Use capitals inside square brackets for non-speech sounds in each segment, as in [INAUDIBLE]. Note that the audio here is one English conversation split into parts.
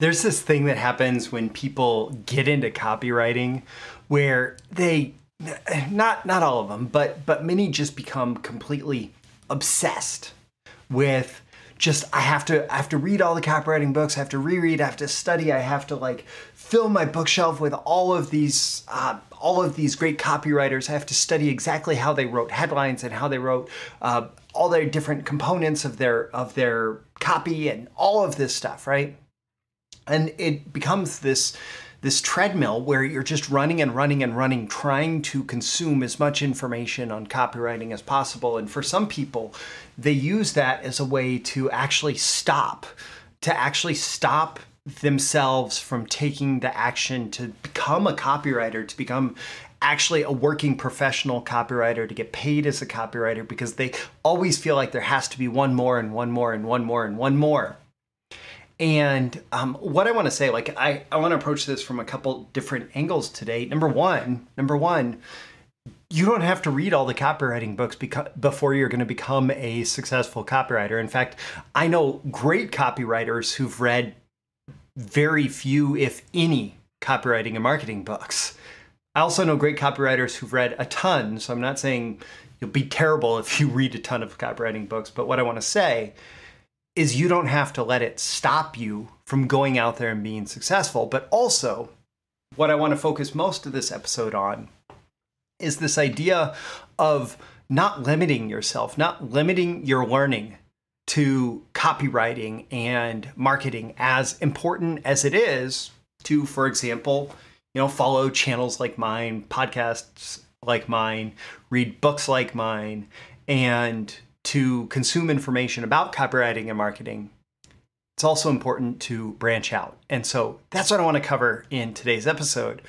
There's this thing that happens when people get into copywriting where they not not all of them, but but many just become completely obsessed with just I have to I have to read all the copywriting books, I have to reread, I have to study, I have to like fill my bookshelf with all of these uh, all of these great copywriters. I have to study exactly how they wrote headlines and how they wrote uh, all their different components of their of their copy and all of this stuff, right? And it becomes this this treadmill where you're just running and running and running trying to consume as much information on copywriting as possible. And for some people they use that as a way to actually stop to actually stop themselves from taking the action to become a copywriter to become actually a working professional copywriter to get paid as a copywriter because they always feel like there has to be one more and one more and one more and one more and um, what I want to say, like I, I want to approach this from a couple different angles today. Number one, number one, you don't have to read all the copywriting books beca- before you're going to become a successful copywriter. In fact, I know great copywriters who've read very few, if any, copywriting and marketing books. I also know great copywriters who've read a ton. So I'm not saying you'll be terrible if you read a ton of copywriting books, but what I want to say is you don't have to let it stop you from going out there and being successful. But also, what I want to focus most of this episode on is this idea of not limiting yourself, not limiting your learning to copywriting and marketing as important as it is to, for example, you know, follow channels like mine, podcasts like mine, read books like mine, and to consume information about copywriting and marketing, it's also important to branch out. And so that's what I want to cover in today's episode.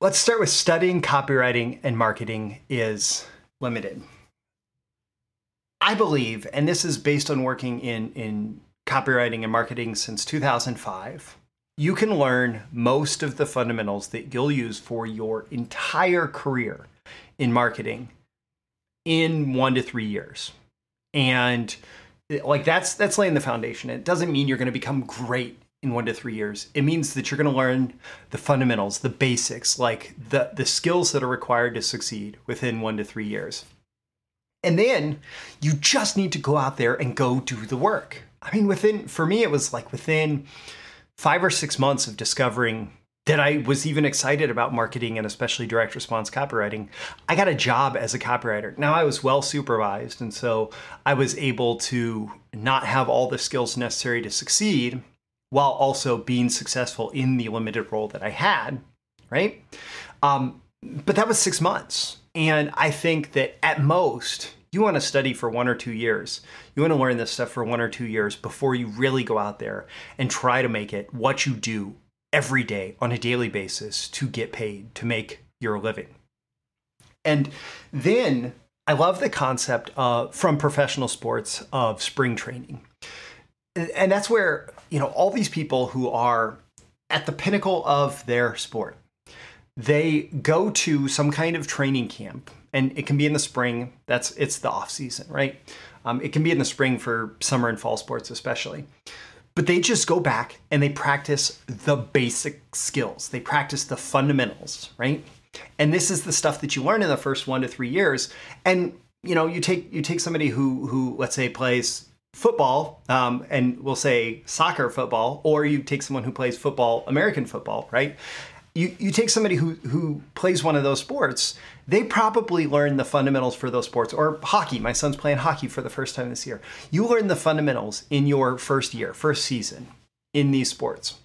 Let's start with studying copywriting and marketing is limited. I believe, and this is based on working in, in copywriting and marketing since 2005, you can learn most of the fundamentals that you'll use for your entire career in marketing in one to three years. And like that's that's laying the foundation. It doesn't mean you're going to become great in one to three years. It means that you're going to learn the fundamentals, the basics, like the the skills that are required to succeed within one to three years. And then you just need to go out there and go do the work. I mean, within for me, it was like within five or six months of discovering that I was even excited about marketing and especially direct response copywriting. I got a job as a copywriter. Now I was well supervised, and so I was able to not have all the skills necessary to succeed while also being successful in the limited role that I had, right? Um, but that was six months. And I think that at most, you want to study for one or two years. You want to learn this stuff for one or two years before you really go out there and try to make it what you do every day on a daily basis to get paid to make your living. And then I love the concept uh, from professional sports of spring training. And that's where, you know, all these people who are at the pinnacle of their sport, they go to some kind of training camp and it can be in the spring. That's it's the off season, right? Um, it can be in the spring for summer and fall sports, especially. But they just go back and they practice the basic skills. They practice the fundamentals, right? And this is the stuff that you learn in the first one to three years. And you know, you take you take somebody who who let's say plays football, um, and we'll say soccer football, or you take someone who plays football, American football, right? You you take somebody who who plays one of those sports, they probably learn the fundamentals for those sports. Or hockey, my son's playing hockey for the first time this year. You learn the fundamentals in your first year, first season in these sports.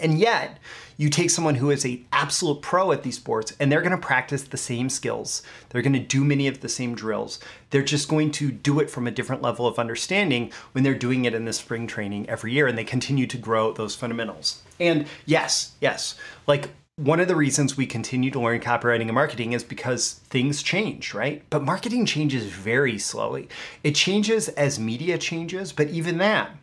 And yet, you take someone who is a absolute pro at these sports and they're to practice the same skills. They're to do many of the same drills. They're just going to do it from a different level of understanding when they're doing it in the spring training every year and they continue to grow those fundamentals. And yes, yes, like one of the reasons we continue to learn copywriting and marketing is because things change, right? But marketing changes very slowly. It changes as media changes, but even that,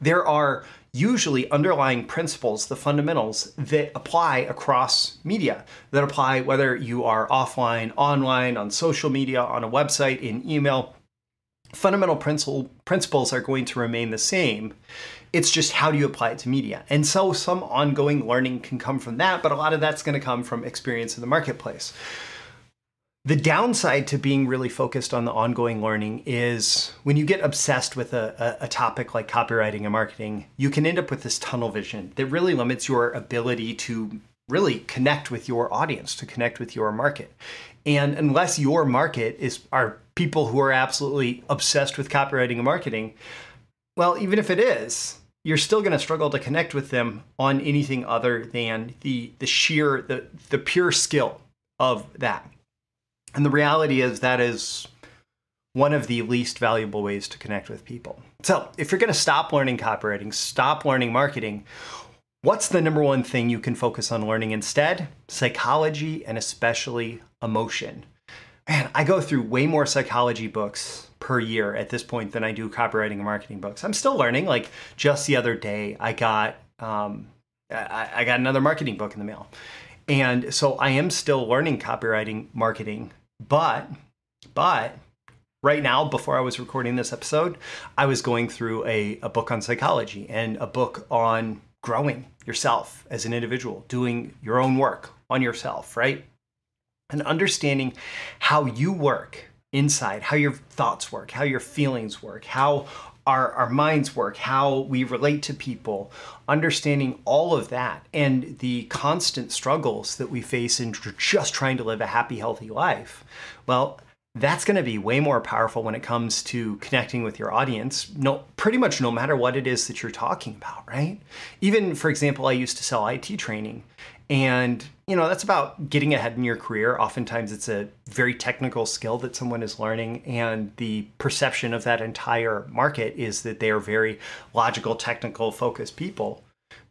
there are usually underlying principles, the fundamentals that apply across media, that apply whether you are offline, online, on social media, on a website, in email, fundamental principle, principles are going to remain the same. It's just how do you apply it to media? And so some ongoing learning can come from that, but a lot of that's going to come from experience in the marketplace. The downside to being really focused on the ongoing learning is when you get obsessed with a, a, topic like copywriting and marketing, you can end up with this tunnel vision that really limits your ability to really connect with your audience, to connect with your market. And unless your market is are people who are absolutely obsessed with copywriting and marketing, well, even if it is, you're still going to struggle to connect with them on anything other than the the sheer the the pure skill of that. And the reality is that is one of the least valuable ways to connect with people. So, if you're going to stop learning copywriting, stop learning marketing, what's the number one thing you can focus on learning instead? Psychology and especially emotion. Man, I go through way more psychology books per year at this point than I do copywriting and marketing books. I'm still learning. Like just the other day, I got um, I, I got another marketing book in the mail, and so I am still learning copywriting, marketing. But but right now, before I was recording this episode, I was going through a, a book on psychology and a book on growing yourself as an individual, doing your own work on yourself, right? And understanding how you work inside, how your thoughts work, how your feelings work, how our, our minds work, how we relate to people, understanding all of that and the constant struggles that we face in just trying to live a happy, healthy life. Well, that's going to be way more powerful when it comes to connecting with your audience no pretty much no matter what it is that you're talking about right even for example i used to sell IT training and, you know, that's about getting ahead in your career. Oftentimes it's a very technical skill that someone is learning. And the perception of that entire market is that they are very logical, technical, focused people.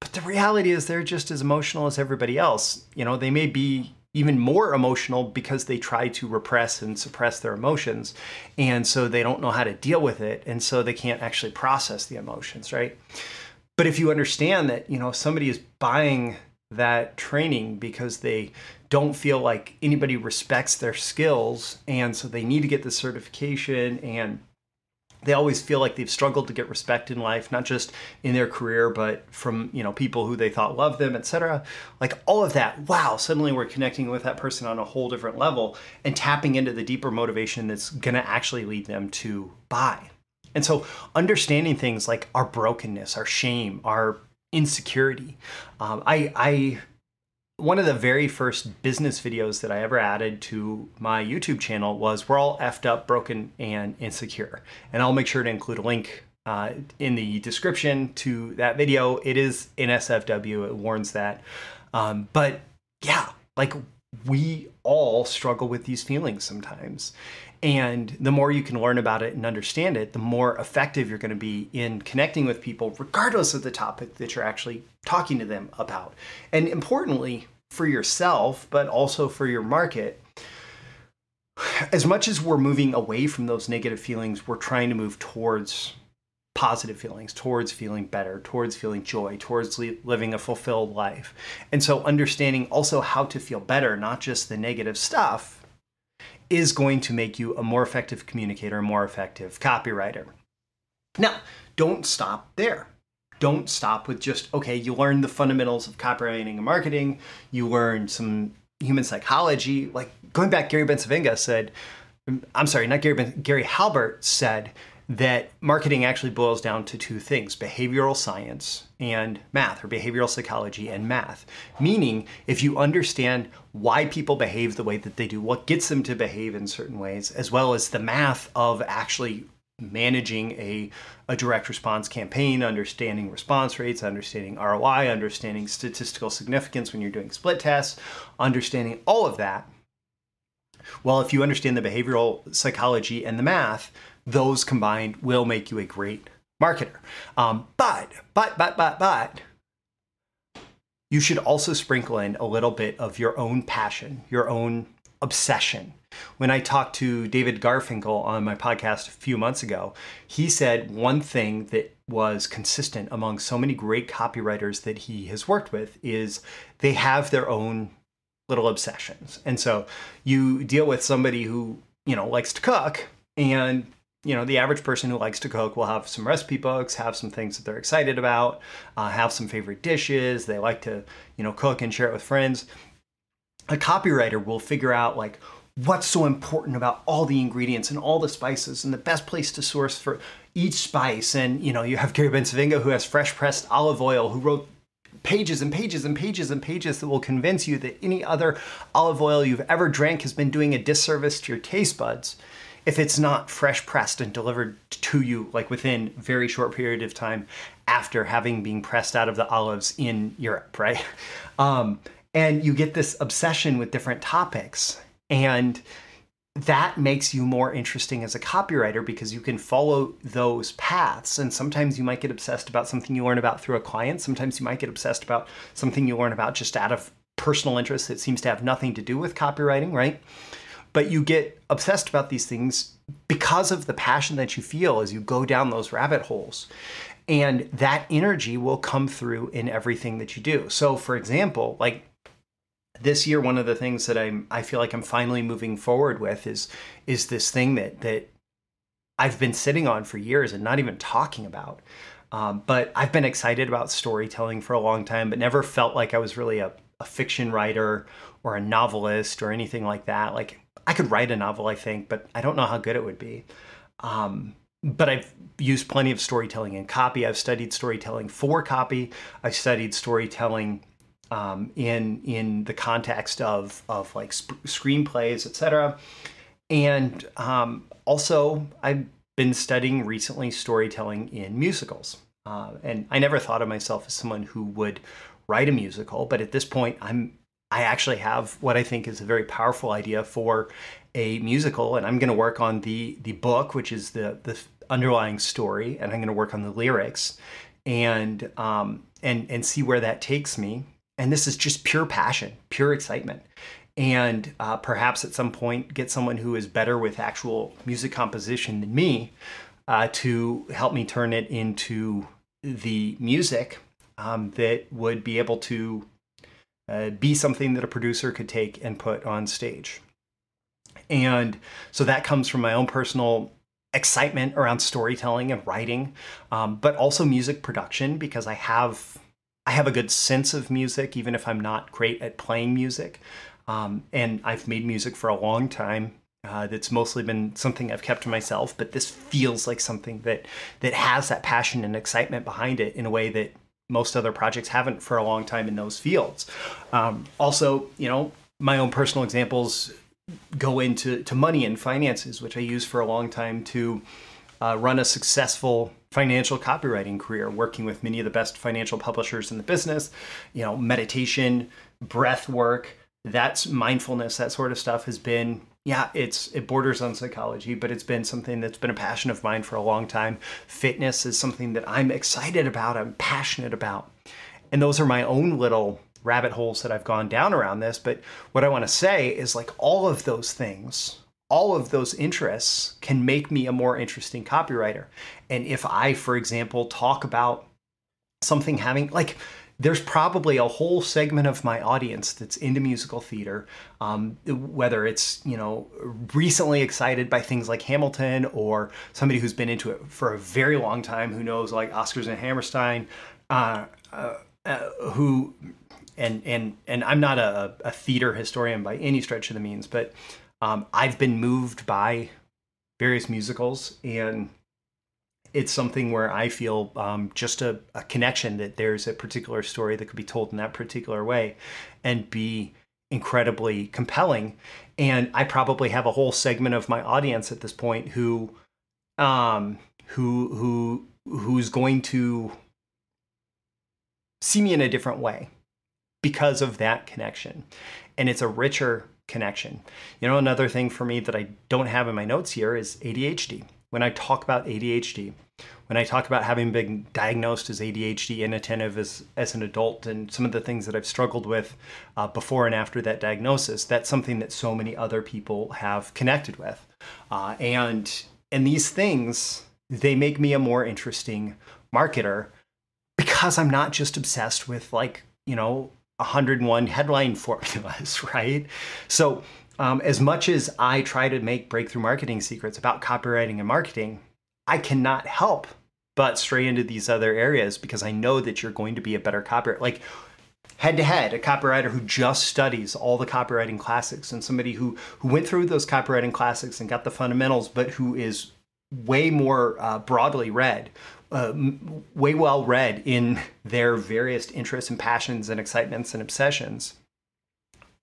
But the reality is they're just as emotional as everybody else. You know, they may be even more emotional because they try to repress and suppress their emotions. And so they don't know how to deal with it. And so they can't actually process the emotions, right? But if you understand that, you know, somebody is buying that training because they don't feel like anybody respects their skills and so they need to get the certification and they always feel like they've struggled to get respect in life not just in their career but from you know people who they thought loved them etc like all of that wow suddenly we're connecting with that person on a whole different level and tapping into the deeper motivation that's going to actually lead them to buy. And so understanding things like our brokenness our shame our insecurity. Um, I, I, one of the very first business videos that I ever added to my YouTube channel was "We're all effed up, broken, and insecure," and I'll make sure to include a link uh, in the description to that video. It is NSFW. It warns that, um, but yeah, like we all struggle with these feelings sometimes. And the more you can learn about it and understand it, the more effective you're going to be in connecting with people, regardless of the topic that you're actually talking to them about. And importantly, for yourself, but also for your market, as much as we're moving away from those negative feelings, we're trying to move towards positive feelings, towards feeling better, towards feeling joy, towards living a fulfilled life. And so, understanding also how to feel better, not just the negative stuff is going to make you a more effective communicator, a more effective copywriter. Now, don't stop there. Don't stop with just, okay, you learn the fundamentals of copywriting and marketing, you learn some human psychology. Like going back, Gary Bencivenga said, I'm sorry, not Gary, ben, Gary Halbert said that marketing actually boils down to two things behavioral science and math, or behavioral psychology and math. Meaning, if you understand why people behave the way that they do, what gets them to behave in certain ways, as well as the math of actually managing a, a direct response campaign, understanding response rates, understanding ROI, understanding statistical significance when you're doing split tests, understanding all of that. Well, if you understand the behavioral psychology and the math, those combined will make you a great marketer. Um, but, but, but, but, but, you should also sprinkle in a little bit of your own passion, your own obsession. When I talked to David Garfinkel on my podcast a few months ago, he said one thing that was consistent among so many great copywriters that he has worked with is they have their own little obsessions. And so you deal with somebody who, you know, likes to cook and you know, the average person who likes to cook will have some recipe books, have some things that they're excited about, uh, have some favorite dishes. They like to, you know, cook and share it with friends. A copywriter will figure out like what's so important about all the ingredients and all the spices and the best place to source for each spice. And, you know, you have Gary Bencivenga who has fresh pressed olive oil, who wrote pages and pages and pages and pages that will convince you that any other olive oil you've ever drank has been doing a disservice to your taste buds if it's not fresh pressed and delivered to you like within very short period of time after having been pressed out of the olives in Europe, right? [LAUGHS] Um, and you get this obsession with different topics and that makes you more interesting as a copywriter because you can follow those paths. And sometimes you might get obsessed about something you learn about through a client. Sometimes you might get obsessed about something you learn about just out of personal interest that seems to have nothing to do with copywriting, right? But you get obsessed about these things because of the passion that you feel as you go down those rabbit holes. And that energy will come through in everything that you do. So, for example, like this year, one of the things that I'm I feel like I'm finally moving forward with is is this thing that that I've been sitting on for years and not even talking about. Um, but I've been excited about storytelling for a long time, but never felt like I was really a, a fiction writer or a novelist or anything like that. Like I could write a novel, I think, but I don't know how good it would be. Um, but I've used plenty of storytelling in copy. I've studied storytelling for copy. I've studied storytelling um, in in the context of of like sp- screenplays, etc. And um, also, I've been studying recently storytelling in musicals. Uh, and I never thought of myself as someone who would write a musical, but at this point, I'm I actually have what I think is a very powerful idea for a musical, and I'm going to work on the the book, which is the the underlying story, and I'm going to work on the lyrics, and um, and and see where that takes me. And this is just pure passion, pure excitement, and uh, perhaps at some point get someone who is better with actual music composition than me uh, to help me turn it into the music um, that would be able to uh, be something that a producer could take and put on stage. And so that comes from my own personal excitement around storytelling and writing, um, but also music production because I have I have a good sense of music, even if I'm not great at playing music. Um, and I've made music for a long time. Uh, that's mostly been something I've kept to myself, but this feels like something that that has that passion and excitement behind it in a way that most other projects haven't for a long time in those fields. Um, also, you know, my own personal examples go into to money and finances, which I used for a long time to uh, run a successful financial copywriting career, working with many of the best financial publishers in the business. You know, meditation, breath work, that's mindfulness, that sort of stuff has been yeah, it's it borders on psychology, but it's been something that's been a passion of mine for a long time. Fitness is something that I'm excited about, I'm passionate about. And those are my own little rabbit holes that I've gone down around this, but what I want to say is like all of those things, all of those interests can make me a more interesting copywriter. And if I, for example, talk about something having like there's probably a whole segment of my audience that's into musical theater, um, whether it's you know recently excited by things like Hamilton or somebody who's been into it for a very long time who knows like Oscars and Hammerstein, uh, uh, uh, who and and and I'm not a, a, theater historian by any stretch of the means, but um, I've been moved by various musicals and it's something where I feel um, just a, a, connection that there's a particular story that could be told in that particular way and be incredibly compelling. And I probably have a whole segment of my audience at this point who, um, who, who, who's going to see me in a different way because of that connection. And it's a richer connection. You know, another thing for me that I don't have in my notes here is ADHD when I talk about ADHD, when I talk about having been diagnosed as ADHD inattentive as, as an adult and some of the things that I've struggled with uh, before and after that diagnosis, that's something that so many other people have connected with. Uh, and, and these things, they make me a more interesting marketer because I'm not just obsessed with like, you know, 101 headline formulas, [LAUGHS] right? So um, as much as I try to make breakthrough marketing secrets about copywriting and marketing, I cannot help but stray into these other areas because I know that you're going to be a better copywriter. Like head to head, a copywriter who just studies all the copywriting classics and somebody who who went through those copywriting classics and got the fundamentals, but who is way more uh, broadly read, uh, way well read in their various interests and passions and excitements and obsessions.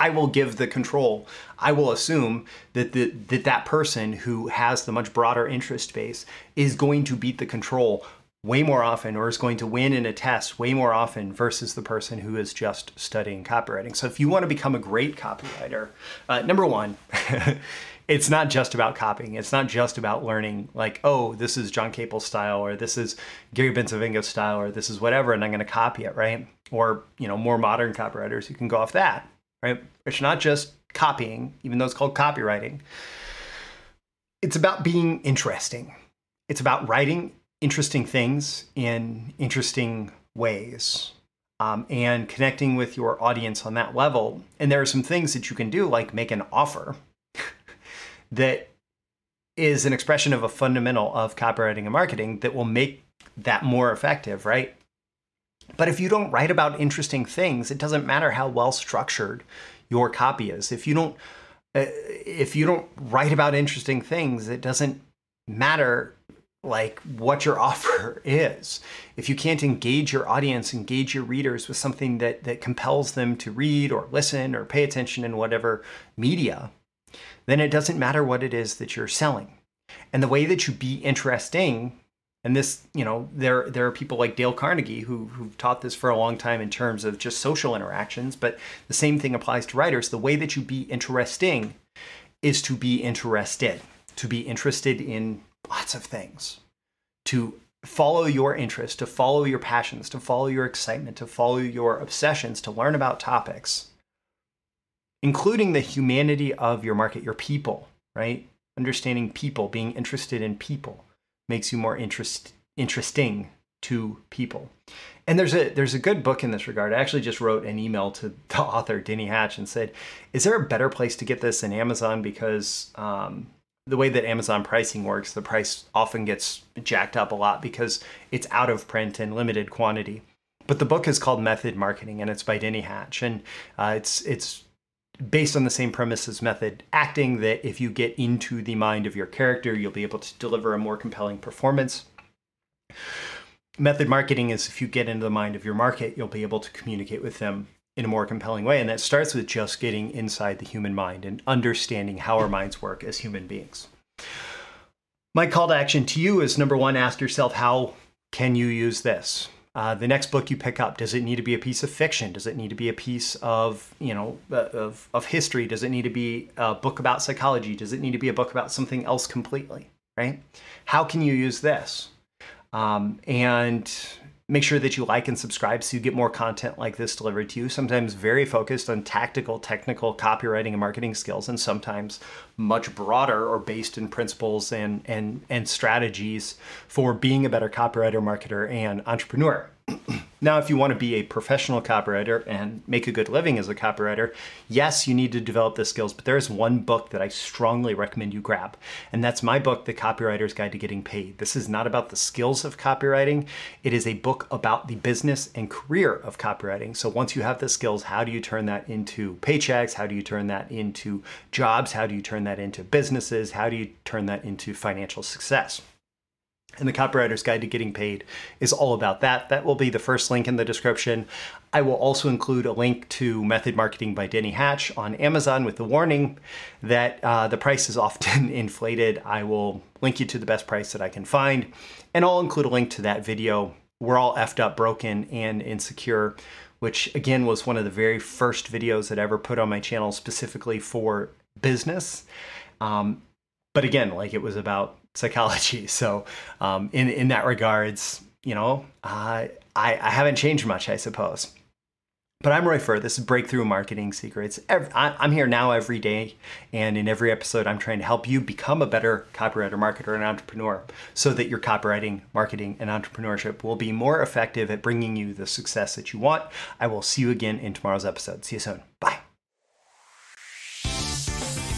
I will give the control. I will assume that the, that that person who has the much broader interest base is going to beat the control way more often or is going to win in a test way more often versus the person who is just studying copywriting. So if you want to become a great copywriter, uh, number one, [LAUGHS] it's not just about copying. It's not just about learning like, oh, this is John Caples style or this is Gary Bencivenga style or this is whatever and I'm going to copy it, right? Or, you know, more modern copywriters, you can go off that, right? It's not just copying, even though it's called copywriting. It's about being interesting. It's about writing interesting things in interesting ways um, and connecting with your audience on that level. And there are some things that you can do, like make an offer [LAUGHS] that is an expression of a fundamental of copywriting and marketing that will make that more effective, right? But if you don't write about interesting things, it doesn't matter how well structured your copy is. If you don't uh, if you don't write about interesting things, it doesn't matter like what your [LAUGHS] offer is. If you can't engage your audience, engage your readers with something that that compels them to read or listen or pay attention in whatever media, then it doesn't matter what it is that you're selling. And the way that you be interesting and this, you know, there there are people like Dale Carnegie who who've taught this for a long time in terms of just social interactions, but the same thing applies to writers. The way that you be interesting is to be interested, to be interested in lots of things, to follow your interest, to follow your passions, to follow your excitement, to follow your obsessions, to learn about topics, including the humanity of your market, your people, right? Understanding people, being interested in people makes you more interest, interesting to people. And there's a there's a good book in this regard. I actually just wrote an email to the [LAUGHS] author Denny Hatch and said, "Is there a better place to get this than Amazon? Because um, the way that Amazon pricing works, the price often gets jacked up a lot because it's out of print and limited quantity. But the book is called Method Marketing, and it's by Denny Hatch, and uh, it's it's based on the same premise as method acting that if you get into the mind of your character, you'll be able to deliver a more compelling performance. Method marketing is if you get into the mind of your market, you'll be able to communicate with them in a more compelling way. And that starts with just getting inside the human mind and understanding how our minds work as human beings. My call to action to you is number one, ask yourself, how can you use this? Uh, the next book you pick up does it need to be a piece of fiction? Does it need to be a piece of you know uh, of, of history? Does it need to be a book about psychology? Does it need to be a book about something else completely right? How can you use this? Um, and make sure that you like and subscribe so you get more content like this delivered to you. Sometimes very focused on tactical technical copywriting and marketing skills and sometimes much broader or based in principles and and and strategies for being a better copywriter marketer and entrepreneur [CLEARS THROAT] now, if you want to be a professional copywriter and make a good living as a copywriter, yes, you need to develop the skills, but there is one book that I strongly recommend you grab, and that's my book, The Copywriter's Guide to Getting Paid. This is not about the skills of copywriting, it is a book about the business and career of copywriting. So once you have the skills, how do you turn that into paychecks? How do you turn that into jobs? How do you turn that into businesses? How do you turn that into financial success? And the copywriter's guide to getting paid is all about that. That will be the first link in the description. I will also include a link to method marketing by denny hatch on amazon with the warning that uh, the price is often [LAUGHS] inflated. I will link you to the best price that i can find. And i'll include a link to that video. We're all effed up broken and insecure which again was one of the very first videos that i ever put on my channel specifically for business. Um, but again like it was about psychology. [LAUGHS] So um, in in that regards, you know, uh, I I haven't changed much, I suppose. But I'm Roy Furr. This is Breakthrough Marketing Secrets. I'm here now every day, and in every episode, I'm trying to help you become a better copywriter, marketer, and entrepreneur so that your copywriting, marketing, and entrepreneurship will be more effective at bringing you the success that you want. I will see you again in tomorrow's episode. See you soon. Bye.